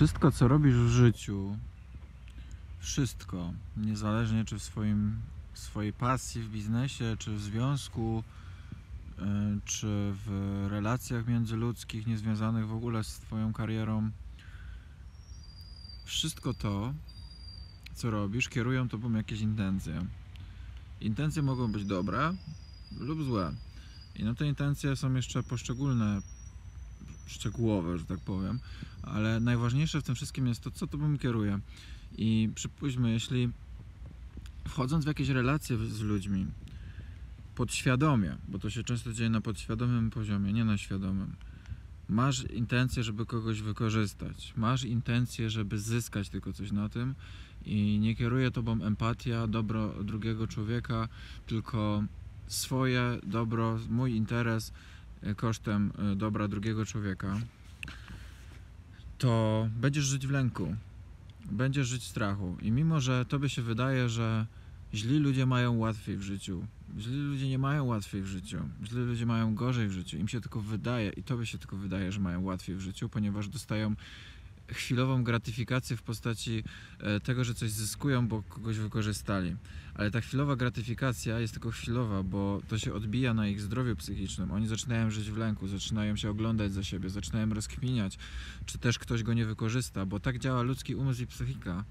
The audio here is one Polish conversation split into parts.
Wszystko, co robisz w życiu, wszystko, niezależnie czy w swoim, swojej pasji, w biznesie, czy w związku, y, czy w relacjach międzyludzkich, niezwiązanych w ogóle z Twoją karierą, wszystko to, co robisz, kierują Tobą jakieś intencje. Intencje mogą być dobre lub złe. I na te intencje są jeszcze poszczególne, szczegółowe, że tak powiem, ale najważniejsze w tym wszystkim jest to, co Tobą kieruje. I przypuśćmy, jeśli wchodząc w jakieś relacje z ludźmi, podświadomie, bo to się często dzieje na podświadomym poziomie, nie na świadomym, masz intencję, żeby kogoś wykorzystać, masz intencję, żeby zyskać tylko coś na tym. I nie kieruje tobą empatia, dobro drugiego człowieka, tylko swoje dobro, mój interes kosztem e, dobra drugiego człowieka, to będziesz żyć w lęku, będziesz żyć w strachu. I mimo, że tobie się wydaje, że źli ludzie mają łatwiej w życiu, źli ludzie nie mają łatwiej w życiu, źli ludzie mają gorzej w życiu, im się tylko wydaje i tobie się tylko wydaje, że mają łatwiej w życiu, ponieważ dostają chwilową gratyfikację w postaci e, tego, że coś zyskują, bo kogoś wykorzystali. Ale ta chwilowa gratyfikacja jest tylko chwilowa, bo to się odbija na ich zdrowiu psychicznym. Oni zaczynają żyć w lęku, zaczynają się oglądać za siebie, zaczynają rozkminiać, czy też ktoś go nie wykorzysta, bo tak działa ludzki umysł i psychika,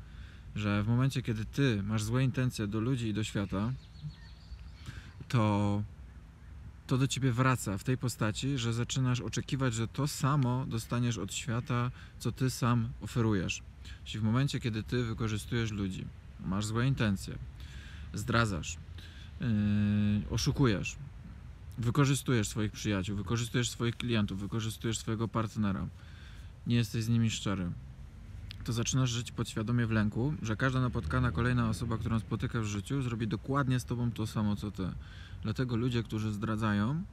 że w momencie, kiedy ty masz złe intencje do ludzi i do świata, to to do ciebie wraca w tej postaci, że zaczynasz oczekiwać, że to samo dostaniesz od świata, co ty sam oferujesz. Czyli w momencie, kiedy ty wykorzystujesz ludzi, masz złe intencje, zdradzasz, yy, oszukujesz, wykorzystujesz swoich przyjaciół, wykorzystujesz swoich klientów, wykorzystujesz swojego partnera, nie jesteś z nimi szczery, to zaczynasz żyć podświadomie w lęku, że każda napotkana kolejna osoba, którą spotykasz w życiu, zrobi dokładnie z tobą to samo, co ty. Dlatego ludzie, którzy zdradzają,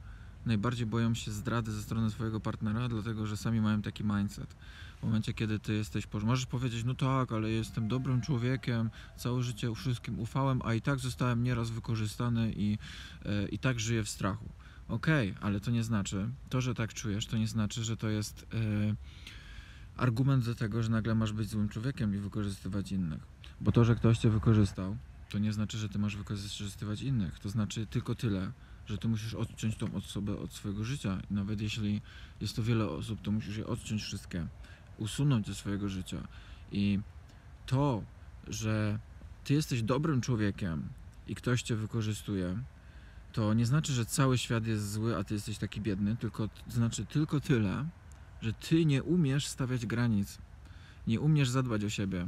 najbardziej boją się zdrady ze strony swojego partnera, dlatego że sami mają taki mindset. W momencie, kiedy ty jesteś, możesz powiedzieć, no tak, ale jestem dobrym człowiekiem, całe życie wszystkim ufałem, a i tak zostałem nieraz wykorzystany i, e, i tak żyję w strachu. Okej, okay, ale to nie znaczy, to, że tak czujesz, to nie znaczy, że to jest e, argument do tego, że nagle masz być złym człowiekiem i wykorzystywać innych. Bo to, że ktoś cię wykorzystał, to nie znaczy, że ty masz wykorzystywać innych. To znaczy tylko tyle, że ty musisz odciąć tą osobę od swojego życia. I nawet jeśli jest to wiele osób, to musisz je odciąć wszystkie, usunąć ze swojego życia. I to, że ty jesteś dobrym człowiekiem i ktoś cię wykorzystuje, to nie znaczy, że cały świat jest zły, a ty jesteś taki biedny, tylko znaczy tylko tyle, że ty nie umiesz stawiać granic, nie umiesz zadbać o siebie.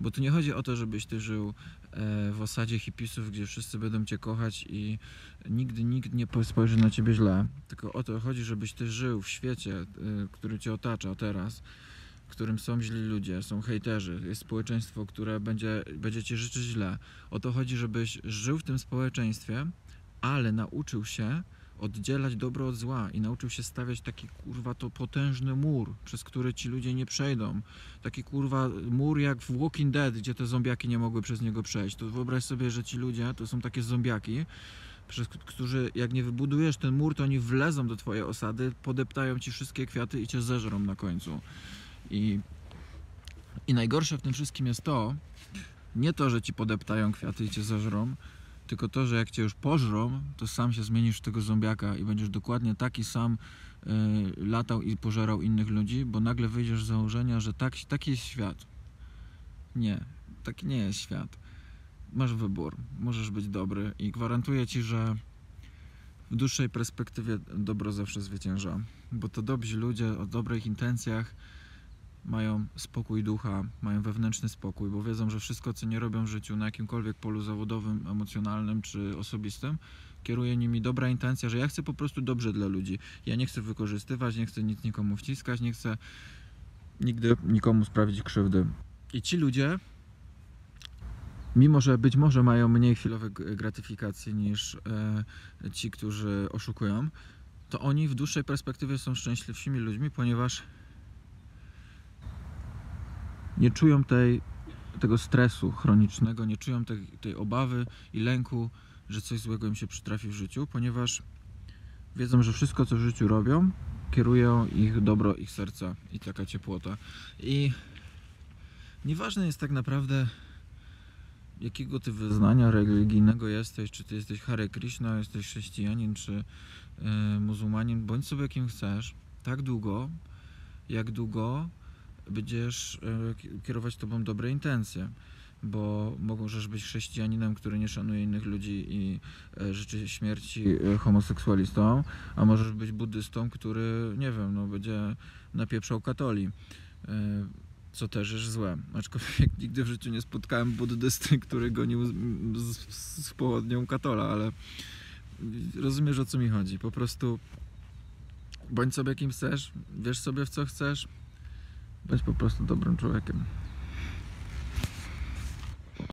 Bo tu nie chodzi o to, żebyś ty żył e, w osadzie hipisów, gdzie wszyscy będą cię kochać i nigdy nikt nie spojrzy na ciebie źle. Tylko o to chodzi, żebyś ty żył w świecie, e, który cię otacza teraz, w którym są źli ludzie, są hejterzy, jest społeczeństwo, które będzie, będzie ci życzyć źle. O to chodzi, żebyś żył w tym społeczeństwie, ale nauczył się oddzielać dobro od zła i nauczył się stawiać taki kurwa to potężny mur, przez który ci ludzie nie przejdą. Taki kurwa mur jak w Walking Dead, gdzie te zombiaki nie mogły przez niego przejść. To wyobraź sobie, że ci ludzie to są takie zombiaki, przez którzy jak nie wybudujesz ten mur, to oni wlezą do twojej osady, podeptają ci wszystkie kwiaty i cię zeżrą na końcu. I, i najgorsze w tym wszystkim jest to, nie to, że ci podeptają kwiaty i cię zeżrą, tylko to, że jak cię już pożrą, to sam się zmienisz w tego zombiaka i będziesz dokładnie taki sam y, latał i pożerał innych ludzi, bo nagle wyjdziesz z założenia, że tak, taki jest świat. Nie, taki nie jest świat. Masz wybór, możesz być dobry i gwarantuję ci, że w dłuższej perspektywie dobro zawsze zwycięża, bo to dobrzy ludzie o dobrych intencjach mają spokój ducha, mają wewnętrzny spokój, bo wiedzą, że wszystko, co nie robią w życiu na jakimkolwiek polu zawodowym, emocjonalnym czy osobistym, kieruje nimi dobra intencja, że ja chcę po prostu dobrze dla ludzi. Ja nie chcę wykorzystywać, nie chcę nic nikomu wciskać, nie chcę nigdy nikomu sprawić krzywdy. I ci ludzie, mimo że być może mają mniej chwilowej gratyfikacji niż e, ci, którzy oszukują, to oni w dłuższej perspektywie są szczęśliwszymi ludźmi, ponieważ nie czują tej, tego stresu chronicznego, nie czują tej, tej obawy i lęku, że coś złego im się przytrafi w życiu, ponieważ wiedzą, że wszystko, co w życiu robią, kierują ich dobro, ich serca i taka ciepłota. I Nieważne jest tak naprawdę, jakiego ty wyznania religijnego jesteś, czy ty jesteś Hare Krishna, jesteś chrześcijanin, czy e, muzułmanin, bądź sobie kim chcesz, tak długo, jak długo będziesz e, ki- kierować tobą dobre intencje. Bo możesz być chrześcijaninem, który nie szanuje innych ludzi i e, życzy śmierci e, homoseksualistom, a możesz być buddystą, który, nie wiem, no, będzie napieprzał katoli. Co też jest złe. Aczkolwiek nigdy w życiu nie spotkałem buddysty, który gonił z, z, z pochodnią katola, ale rozumiesz o co mi chodzi. Po prostu bądź sobie kim chcesz, wiesz sobie w co chcesz, bądź po prostu dobrym człowiekiem.